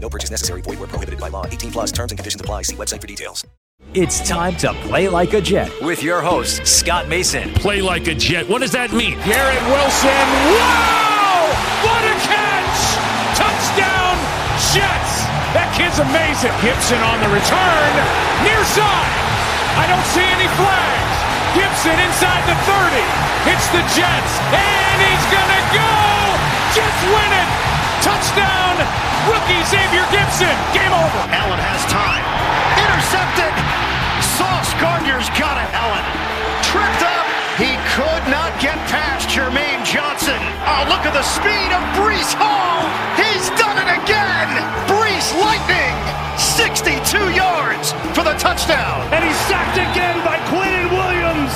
No purchase necessary. Void where prohibited by law. 18 plus terms and conditions apply. See website for details. It's time to play like a Jet with your host, Scott Mason. Play like a Jet. What does that mean? Garrett Wilson. Wow! What a catch! Touchdown, Jets! That kid's amazing. Gipson on the return. Near side. I don't see any flags. Gipson inside the 30. Hits the Jets. And he's going to go! Jets win it! Touchdown! Rookie Xavier Gipson. Game over. Allen has time. Intercepted. Sauce Gardner's got it. Allen tripped up. He could not get past Jermaine Johnson. Oh, look at the speed of Breece Hall. He's done it again. Breece Lightning. 62 yards for the touchdown. And he's sacked again by Quinnen Williams.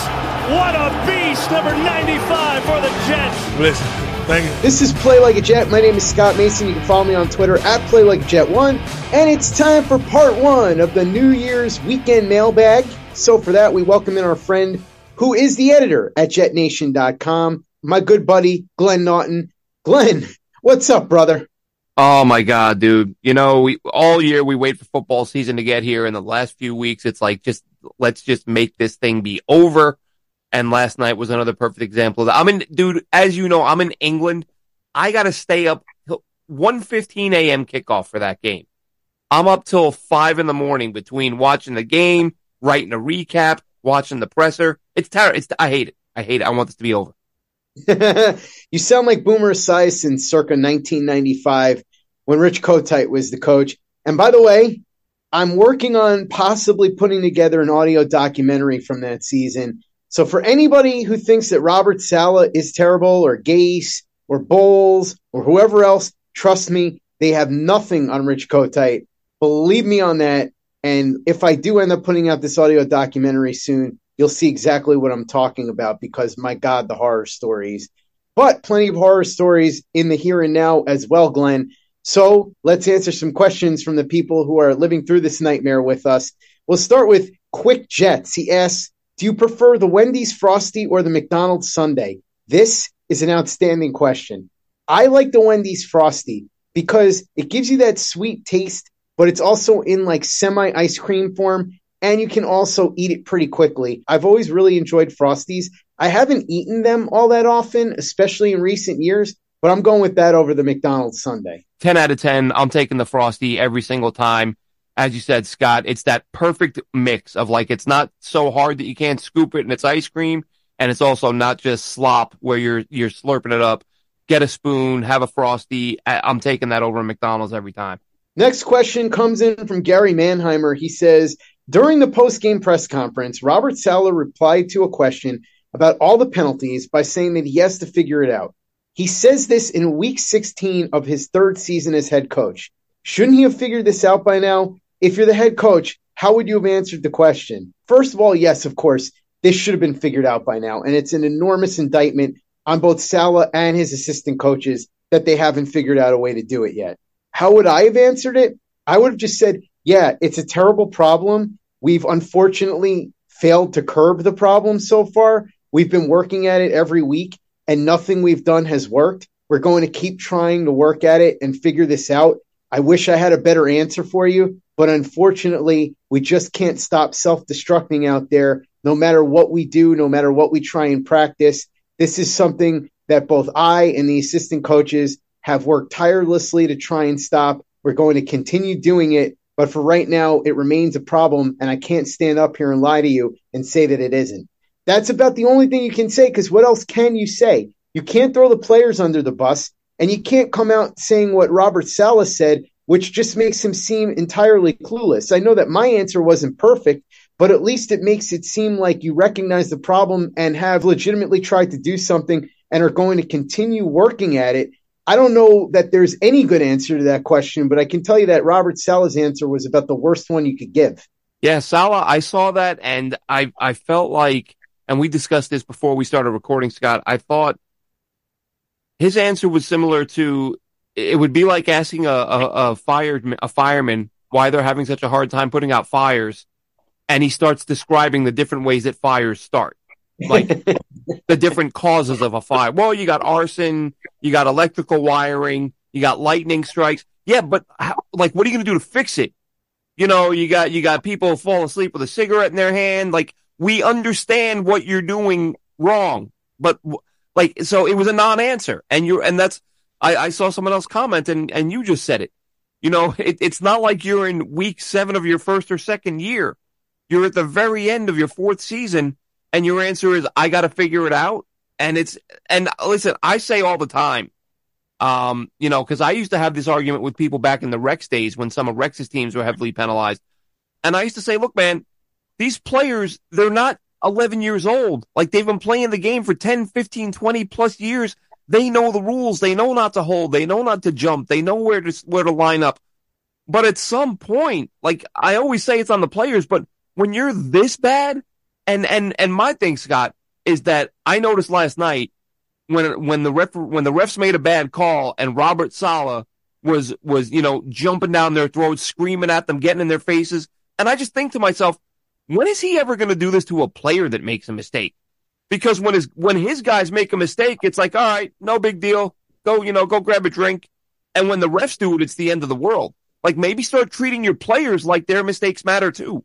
What a beast. Number 95 for the Jets. Listen. Thank you. This is Play Like a Jet. My name is Scott Mason. You can follow me on Twitter at Play Like Jet1. and it's time for part one of the New Year's weekend mailbag. So for that, we welcome in our friend who is the editor at JetNation.com, my good buddy Glenn Naughton. Glenn, what's up, brother? Oh my god, dude! You know, we all year we wait for football season to get here, and the last few weeks it's like just let's just make this thing be over. And last night was another perfect example of that. I'm in, dude, as you know, I'm in England. I got to stay up till 1.15 a.m. kickoff for that game. I'm up till five in the morning between watching the game, writing a recap, watching the presser. It's terrible. It's, I hate it. I hate it. I want this to be over. you sound like Boomer Esiason circa 1995 when Rich Kotite was the coach. And by the way, I'm working on possibly putting together an audio documentary from that season. So for anybody who thinks that Robert Saleh is terrible or Gase or Bowles or whoever else, trust me, they have nothing on Rich Kotite. Believe me on that. And if I do end up putting out this audio documentary soon, you'll see exactly what I'm talking about because my God, the horror stories. But plenty of horror stories in the here and now as well, Glenn. So let's answer some questions from the people who are living through this nightmare with us. We'll start with Quick Jets. He asks, do you prefer the Wendy's Frosty or the McDonald's Sundae? This is an outstanding question. I like the Wendy's Frosty because it gives you that sweet taste, but it's also in like semi ice cream form, and you can also eat it pretty quickly. I've always really enjoyed Frosties. I haven't eaten them all that often, especially in recent years, but I'm going with that over the McDonald's Sundae. 10 out of 10. I'm taking the Frosty every single time as you said, Scott, it's that perfect mix of like, it's not so hard that you can't scoop it and it's ice cream. And it's also not just slop where you're, you're slurping it up. Get a spoon, have a frosty. I'm taking that over McDonald's every time. Next question comes in from Gary Manheimer. He says, during the post-game press conference, Robert Saleh replied to a question about all the penalties by saying that he has to figure it out. He says this in week 16 of his third season as head coach. Shouldn't he have figured this out by now? if you're the head coach, how would you have answered the question? First of all, yes, of course, this should have been figured out by now. And it's an enormous indictment on both Saleh and his assistant coaches that they haven't figured out a way to do it yet. How would I have answered it? I would have just said, yeah, it's a terrible problem. We've unfortunately failed to curb the problem so far. We've been working at it every week and nothing we've done has worked. We're going to keep trying to work at it and figure this out. I wish I had a better answer for you, but unfortunately, we just can't stop self destructing out there no matter what we do, no matter what we try and practice. This is something that both I and the assistant coaches have worked tirelessly to try and stop. We're going to continue doing it, but for right now, it remains a problem, and I can't stand up here and lie to you and say that it isn't. That's about the only thing you can say because what else can you say? You can't throw the players under the bus, and you can't come out saying what Robert Saleh said, which just makes him seem entirely clueless. I know that my answer wasn't perfect, but at least it makes it seem like you recognize the problem and have legitimately tried to do something and are going to continue working at it. I don't know that there's any good answer to that question, but I can tell you that Robert Saleh's answer was about the worst one you could give. Yeah, Saleh, I saw that and I I felt like and we discussed this before we started recording, Scott. I thought his answer was similar to it would be like asking a, a, a fired a fireman why they're having such a hard time putting out fires, and he starts describing the different ways that fires start, like the different causes of a fire. Well, you got arson, you got electrical wiring, you got lightning strikes. Yeah, but how, like, what are you going to do to fix it? You know, you got you got people fall asleep with a cigarette in their hand. Like, we understand what you're doing wrong, but like, so it was a non-answer, and you're, and that's, I, I saw someone else comment, and and you just said it. You know, it, it's not like you're in week seven of your first or second year. You're at the very end of your fourth season, and your answer is, I got to figure it out. And it's, and listen, I say all the time, um, you know, because I used to have this argument with people back in the Rex days when some of Rex's teams were heavily penalized. And I used to say, look, man, these players, they're not 11 years old. Like they've been playing the game for 10, 15, 20 plus years. They know the rules. They know not to hold. They know not to jump. They know where to, where to line up. But at some point, like I always say it's on the players, but when you're this bad, and, and, and my thing, Scott, is that I noticed last night when, when the ref, when the refs made a bad call and Robert Saleh was, was, you know, jumping down their throats, screaming at them, getting in their faces. And I just think to myself, when is he ever going to do this to a player that makes a mistake? Because when his when his guys make a mistake, it's like, all right, no big deal. Go, you know, go grab a drink. And when the refs do it, it's the end of the world. Like maybe start treating your players like their mistakes matter too.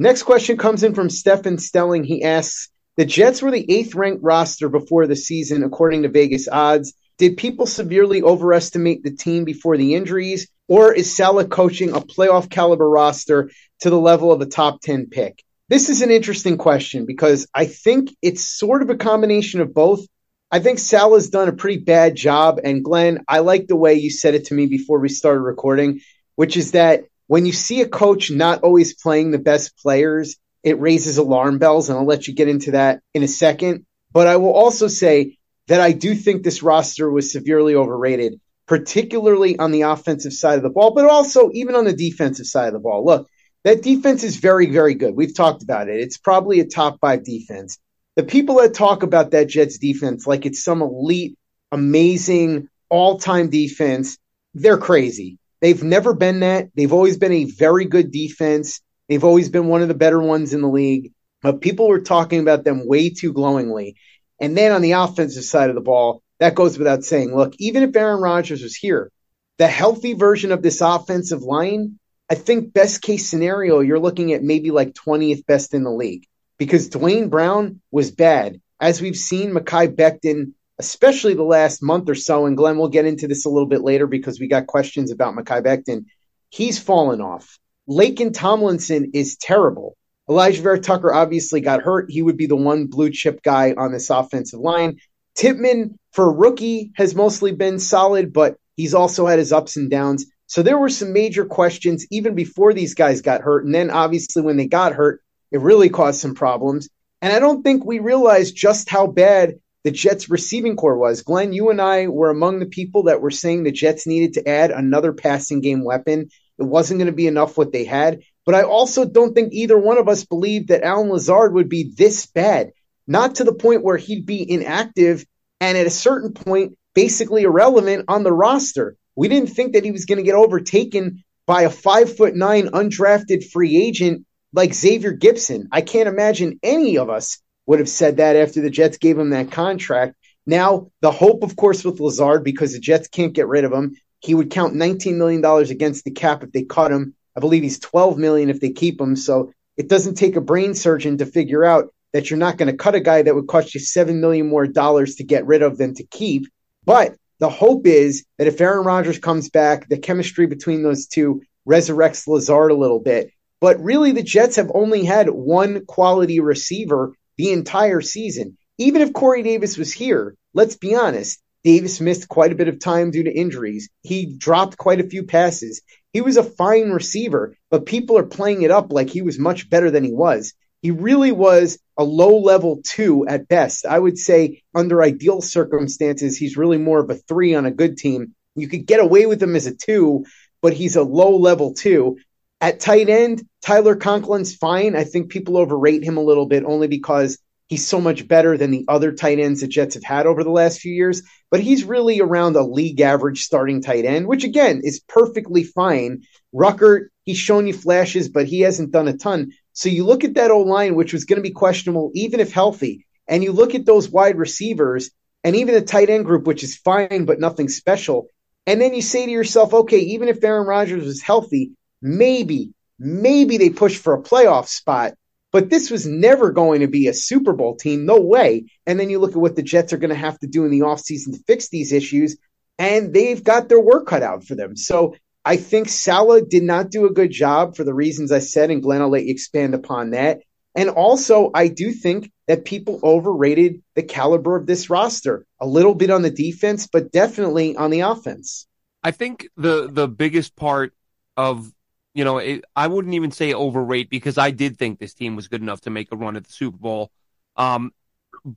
Next question comes in from Stefan Stelling. He asks, the Jets were the eighth ranked roster before the season, according to Vegas odds. Did people severely overestimate the team before the injuries, or is Saleh coaching a playoff caliber roster to the level of a top 10 pick? This is an interesting question because I think it's sort of a combination of both. I think Saleh's done a pretty bad job. And Glenn, I like the way you said it to me before we started recording, which is that when you see a coach not always playing the best players, it raises alarm bells. And I'll let you get into that in a second. But I will also say that I do think this roster was severely overrated, particularly on the offensive side of the ball, but also even on the defensive side of the ball. Look, that defense is very, very good. We've talked about it. It's probably a top five defense. The people that talk about that Jets defense like it's some elite, amazing, all time defense, they're crazy. They've never been that. They've always been a very good defense. They've always been one of the better ones in the league. But people were talking about them way too glowingly. And then on the offensive side of the ball, that goes without saying. Look, even if Aaron Rodgers was here, the healthy version of this offensive line, I think best case scenario, you're looking at maybe like 20th best in the league because Duane Brown was bad. As we've seen, Mekhi Becton, especially the last month or so, and Glenn, we'll get into this a little bit later because we got questions about Mekhi Becton. He's fallen off. Laken Tomlinson is terrible. Alijah Vera-Tucker obviously got hurt. He would be the one blue chip guy on this offensive line. Tippmann, for rookie, has mostly been solid, but he's also had his ups and downs. So there were some major questions even before these guys got hurt. And then obviously when they got hurt, it really caused some problems. And I don't think we realized just how bad the Jets receiving corps was. Glenn, you and I were among the people that were saying the Jets needed to add another passing game weapon. It wasn't going to be enough what they had. But I also don't think either one of us believed that Allen Lazard would be this bad. Not to the point where he'd be inactive and at a certain point, basically irrelevant on the roster. We didn't think that he was going to get overtaken by a five foot nine undrafted free agent like Xavier Gipson. I can't imagine any of us would have said that after the Jets gave him that contract. Now, the hope, of course, with Lazard, because the Jets can't get rid of him, he would count $19 million against the cap if they cut him. I believe he's 12 million if they keep him. So it doesn't take a brain surgeon to figure out that you're not going to cut a guy that would cost you 7 million more dollars to get rid of than to keep. But the hope is that if Aaron Rodgers comes back, the chemistry between those two resurrects Lazard a little bit. But really, the Jets have only had one quality receiver the entire season. Even if Corey Davis was here, let's be honest, Davis missed quite a bit of time due to injuries. He dropped quite a few passes. He was a fine receiver, but people are playing it up like he was much better than he was. He really was a low level two at best. I would say under ideal circumstances, he's really more of a three on a good team. You could get away with him as a two, but he's a low level two. At tight end, Tyler Conklin's fine. I think people overrate him a little bit only because he's so much better than the other tight ends the Jets have had over the last few years. But he's really around a league average starting tight end, which again is perfectly fine. Ruckert, he's shown you flashes, but he hasn't done a ton. So you look at that O line, which was going to be questionable, even if healthy, and you look at those wide receivers and even the tight end group, which is fine, but nothing special. And then you say to yourself, okay, even if Aaron Rodgers was healthy, maybe, maybe they push for a playoff spot. But this was never going to be a Super Bowl team. No way. And then you look at what the Jets are going to have to do in the offseason to fix these issues, and they've got their work cut out for them. So I think Saleh did not do a good job for the reasons I said, and Glenn, I'll let you expand upon that. And also, I do think that people overrated the caliber of this roster a little bit on the defense, but definitely on the offense. I think the the biggest part of you know, it, I wouldn't even say overrate because I did think this team was good enough to make a run at the Super Bowl. Um,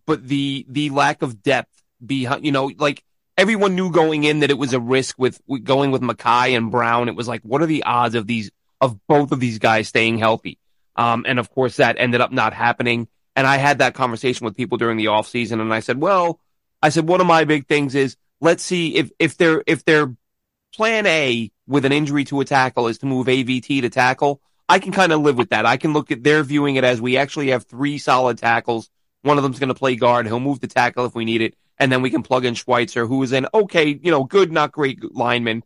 but the the lack of depth behind, you know, like everyone knew going in that it was a risk with, with going with Mekhi and Brown. It was like, what are the odds of these of both of these guys staying healthy? Um, and of course that ended up not happening. And I had that conversation with people during the off season, and I said, well, I said one of my big things is let's see if if they're if they're plan A with an injury to a tackle is to move AVT to tackle, I can kind of live with that. I can look at they're viewing it as we actually have three solid tackles. One of them's going to play guard. He'll move the tackle if we need it. And then we can plug in Schweitzer, who is an okay, you know, good, not great lineman.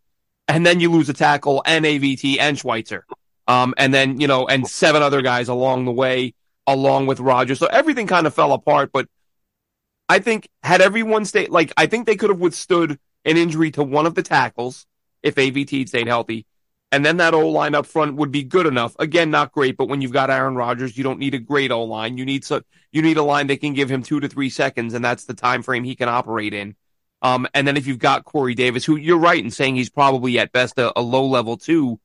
And then you lose a tackle and AVT and Schweitzer. Um, and then, you know, and seven other guys along the way, along with Rodgers. So everything kind of fell apart, but I think had everyone stayed, like, I think they could have withstood an injury to one of the tackles if AVT stayed healthy. And then that O line up front would be good enough. Again, not great, but when you've got Aaron Rodgers, you don't need a great O line. You need so you need a line that can give him two to three seconds, and that's the time frame he can operate in. Um, and then if you've got Corey Davis, who you're right in saying he's probably at best a, a low level two,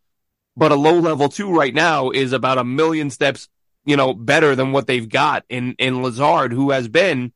but a low level two right now is about a million steps, you know, better than what they've got in in Lazard, who has been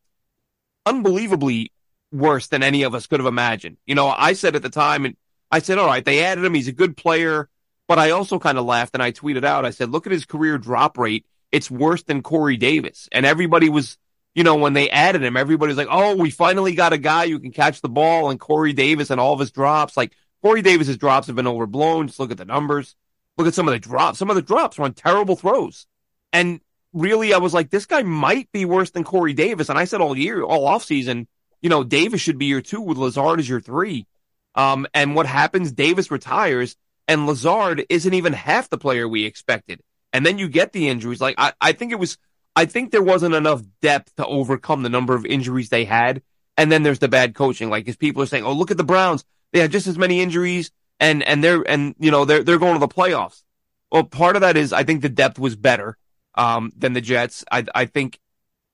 unbelievably worse than any of us could have imagined. You know, I said at the time, and I said, all right, they added him. He's a good player. But I also kind of laughed and I tweeted out, I said, look at his career drop rate. It's worse than Corey Davis. And everybody was, you know, when they added him, everybody's like, oh, we finally got a guy who can catch the ball and Corey Davis and all of his drops. Like Corey Davis's drops have been overblown. Just look at the numbers. Look at some of the drops. Some of the drops were on terrible throws. And really, I was like, this guy might be worse than Corey Davis. And I said all year, all offseason, you know, Davis should be your two with Lazard as your three. Um, and what happens? Davis retires and Lazard isn't even half the player we expected. And then you get the injuries. Like, I, I think it was, I think there wasn't enough depth to overcome the number of injuries they had. And then there's the bad coaching. Like, as people are saying, oh, look at the Browns. They had just as many injuries and, and they're, and, you know, they're, they're going to the playoffs. Well, part of that is I think the depth was better, um, than the Jets. I, I think,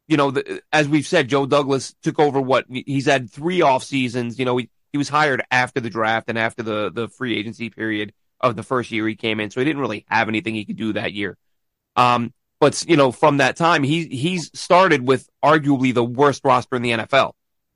you know, the, as we've said, Joe Douglas took over what he's had three off seasons. You know, he, he was hired after the draft and after the, the free agency period of the first year he came in. So he didn't really have anything he could do that year. Um, but you know, from that time, he he's started with arguably the worst roster in the NFL.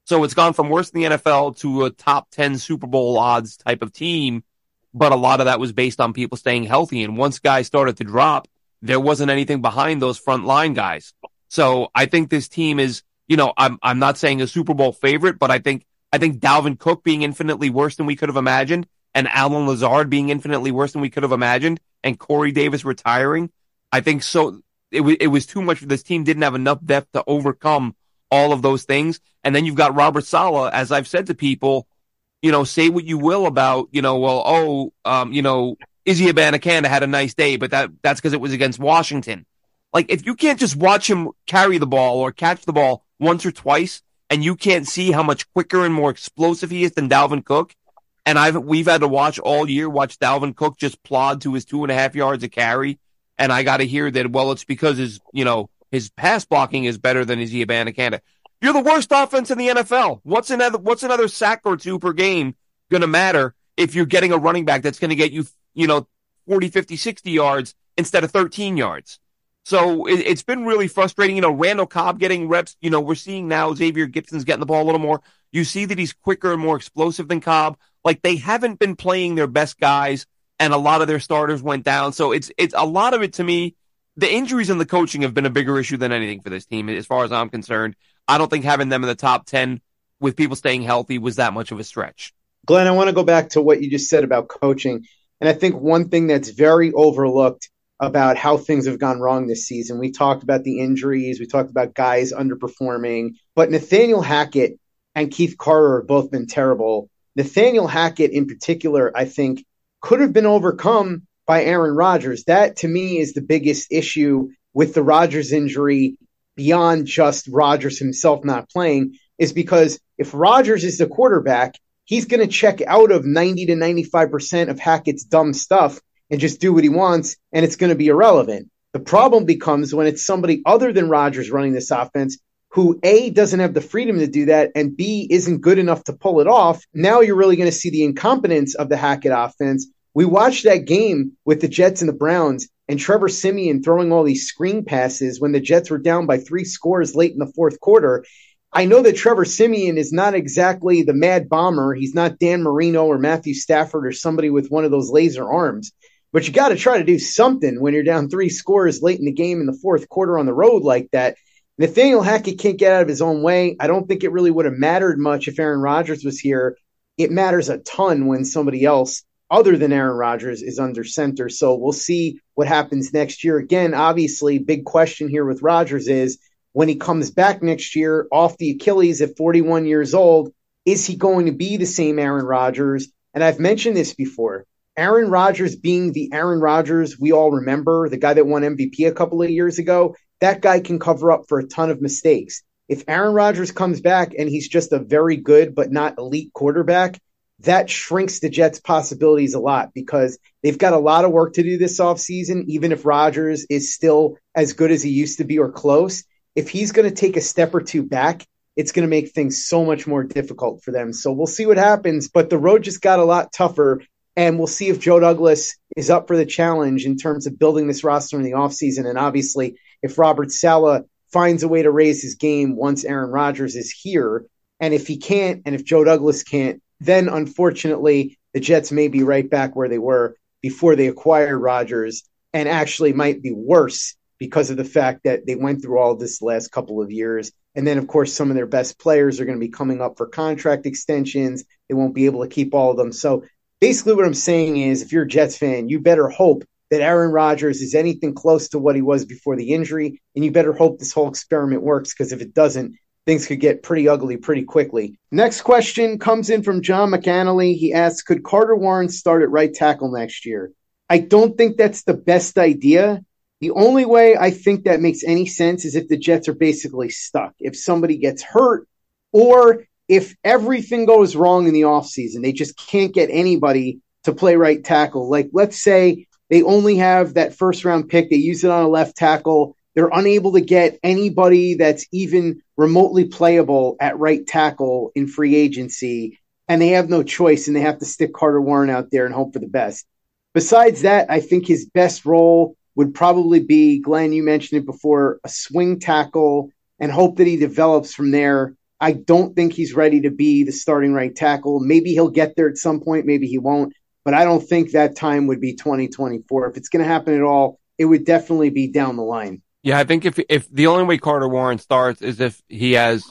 So it's gone from worst in the NFL to a top 10 Super Bowl odds type of team. But a lot of that was based on people staying healthy. And once guys started to drop, there wasn't anything behind those front line guys. So I think this team is, you know, I'm, I'm not saying a Super Bowl favorite, but I think, I think Dalvin Cook being infinitely worse than we could have imagined and Allen Lazard being infinitely worse than we could have imagined and Corey Davis retiring. I think so. It, w- it was too much. This team didn't have enough depth to overcome all of those things. And then you've got Robert Saleh, as I've said to people, you know, say what you will about, you know, well, oh, um, you know, Izzy Abanikanda had a nice day, but that, that's because it was against Washington. Like, if you can't just watch him carry the ball or catch the ball once or twice, and you can't see how much quicker and more explosive he is than Dalvin Cook, and I've we've had to watch all year watch Dalvin Cook just plod to his two and a half yards of carry, and I got to hear that well, it's because his you know his pass blocking is better than his Izzy Abanikanda. You're the worst offense in the NFL. What's another what's another sack or two per game gonna matter if you're getting a running back that's gonna get you you know 40, 50, 60 yards instead of 13 yards? So it, has been really frustrating. You know, Randall Cobb getting reps. You know, we're seeing now Xavier Gipson's getting the ball a little more. You see that he's quicker and more explosive than Cobb. Like they haven't been playing their best guys and a lot of their starters went down. So it's, it's a lot of it to me. The injuries and the coaching have been a bigger issue than anything for this team, as far as I'm concerned. I don't think having them in the top 10 with people staying healthy was that much of a stretch. Glenn, I want to go back to what you just said about coaching. And I think one thing that's very overlooked about how things have gone wrong this season, we talked about the injuries, we talked about guys underperforming, but Nathaniel Hackett and Keith Carter have both been terrible. Nathaniel Hackett, in particular, I think could have been overcome by Aaron Rodgers. That to me is the biggest issue with the Rodgers injury beyond just Rodgers himself not playing, is because if Rodgers is the quarterback, he's going to check out of 90 to 95% of Hackett's dumb stuff and just do what he wants, and it's going to be irrelevant. The problem becomes when it's somebody other than Rodgers running this offense who A doesn't have the freedom to do that and B isn't good enough to pull it off, now you're really going to see the incompetence of the Hackett offense. We watched that game with the Jets and the Browns and Trevor Siemian throwing all these screen passes when the Jets were down by three scores late in the fourth quarter. I know that Trevor Siemian is not exactly the mad bomber. He's not Dan Marino or Matthew Stafford or somebody with one of those laser arms. But you got to try to do something when you're down three scores late in the game in the fourth quarter on the road like that. Nathaniel Hackett can't get out of his own way. I don't think it really would have mattered much if Aaron Rodgers was here. It matters a ton when somebody else other than Aaron Rodgers is under center. So we'll see what happens next year. Again, obviously, big question here with Rodgers is when he comes back next year off the Achilles at 41 years old, is he going to be the same Aaron Rodgers? And I've mentioned this before. Aaron Rodgers being the Aaron Rodgers we all remember, the guy that won MVP a couple of years ago, that guy can cover up for a ton of mistakes. If Aaron Rodgers comes back and he's just a very good but not elite quarterback, that shrinks the Jets' possibilities a lot because they've got a lot of work to do this offseason, even if Rodgers is still as good as he used to be or close. If he's going to take a step or two back, it's going to make things so much more difficult for them. So we'll see what happens, but the road just got a lot tougher. And we'll see if Joe Douglas is up for the challenge in terms of building this roster in the offseason. And obviously, if Robert Saleh finds a way to raise his game once Aaron Rodgers is here. And if he can't, and if Joe Douglas can't, then unfortunately, the Jets may be right back where they were before they acquired Rodgers and actually might be worse because of the fact that they went through all this last couple of years. And then, of course, some of their best players are going to be coming up for contract extensions. They won't be able to keep all of them. So basically, what I'm saying is if you're a Jets fan, you better hope that Aaron Rodgers is anything close to what he was before the injury. And you better hope this whole experiment works because if it doesn't, things could get pretty ugly pretty quickly. Next question comes in from John McAnally. He asks Could Carter Warren start at right tackle next year? I don't think that's the best idea. The only way I think that makes any sense is if the Jets are basically stuck. If somebody gets hurt or if everything goes wrong in the offseason, they just can't get anybody to play right tackle. Like, let's say they only have that first round pick, they use it on a left tackle. They're unable to get anybody that's even remotely playable at right tackle in free agency, and they have no choice and they have to stick Carter Warren out there and hope for the best. Besides that, I think his best role would probably be Glenn, you mentioned it before, a swing tackle and hope that he develops from there. I don't think he's ready to be the starting right tackle. Maybe he'll get there at some point, maybe he won't, but I don't think that time would be 2024. If it's going to happen at all, it would definitely be down the line. Yeah, I think if if the only way Carter Warren starts is if he has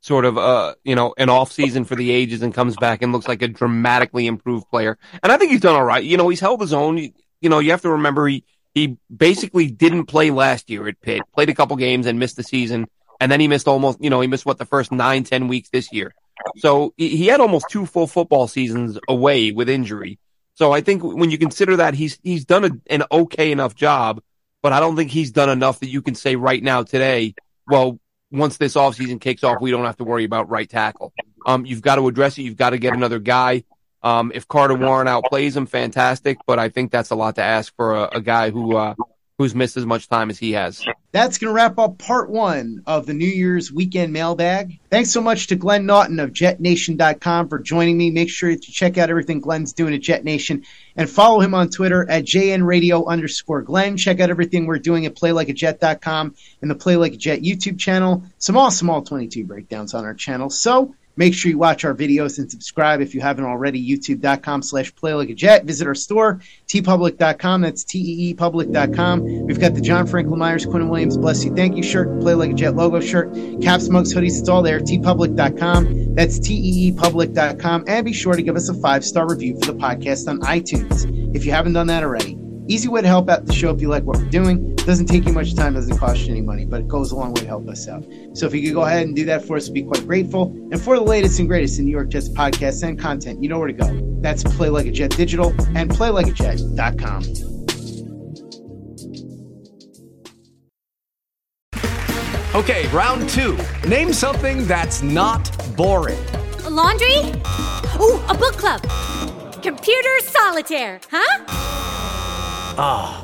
sort of uh you know an off season for the ages and comes back and looks like a dramatically improved player. And I think he's done all right. You know, he's held his own. You know, you have to remember he he basically didn't play last year at Pitt. Played a couple games and missed the season, and then he missed almost you know he missed what the first nine ten weeks this year. So he had almost two full football seasons away with injury. So I think when you consider that he's he's done a, an okay enough job but I don't think he's done enough that you can say right now today, well, once this offseason kicks off, we don't have to worry about right tackle. Um, you've got to address it. You've got to get another guy. Um, if Carter Warren outplays him, fantastic. But I think that's a lot to ask for a, a guy who, uh, who's missed as much time as he has. That's going to wrap up part one of the New Year's weekend mailbag. Thanks so much to Glenn Naughton of JetNation.com for joining me. Make sure to check out everything Glenn's doing at JetNation and follow him on Twitter at JNRadio underscore Glenn. Check out everything we're doing at PlayLikeAJet.com and the Play Like a Jet YouTube channel. Some awesome All 22 breakdowns on our channel. So, Make sure you watch our videos and subscribe if you haven't already. YouTube.com slash play like a jet. Visit our store, teepublic.com. That's T-E-E-public.com. We've got the John Franklin Myers, Quinn Williams, bless you, thank you shirt, play like a jet logo shirt, caps, mugs, hoodies. It's all there. teepublic.com. That's T-E-E-public.com. And be sure to give us a five-star review for the podcast on iTunes if you haven't done that already. Easy way to help out the show if you like what we're doing. Doesn't take you much time, doesn't cost you any money, but it goes a long way to help us out. So if you could go ahead and do that for us, we'd be quite grateful. And for the latest and greatest in New York Jets podcasts and content, you know where to go. That's Play Like a Jet Digital and PlayLikeAJet.com. Okay, round two. Name something that's not boring. A laundry? Ooh, a book club. Computer solitaire, huh? Ah, oh,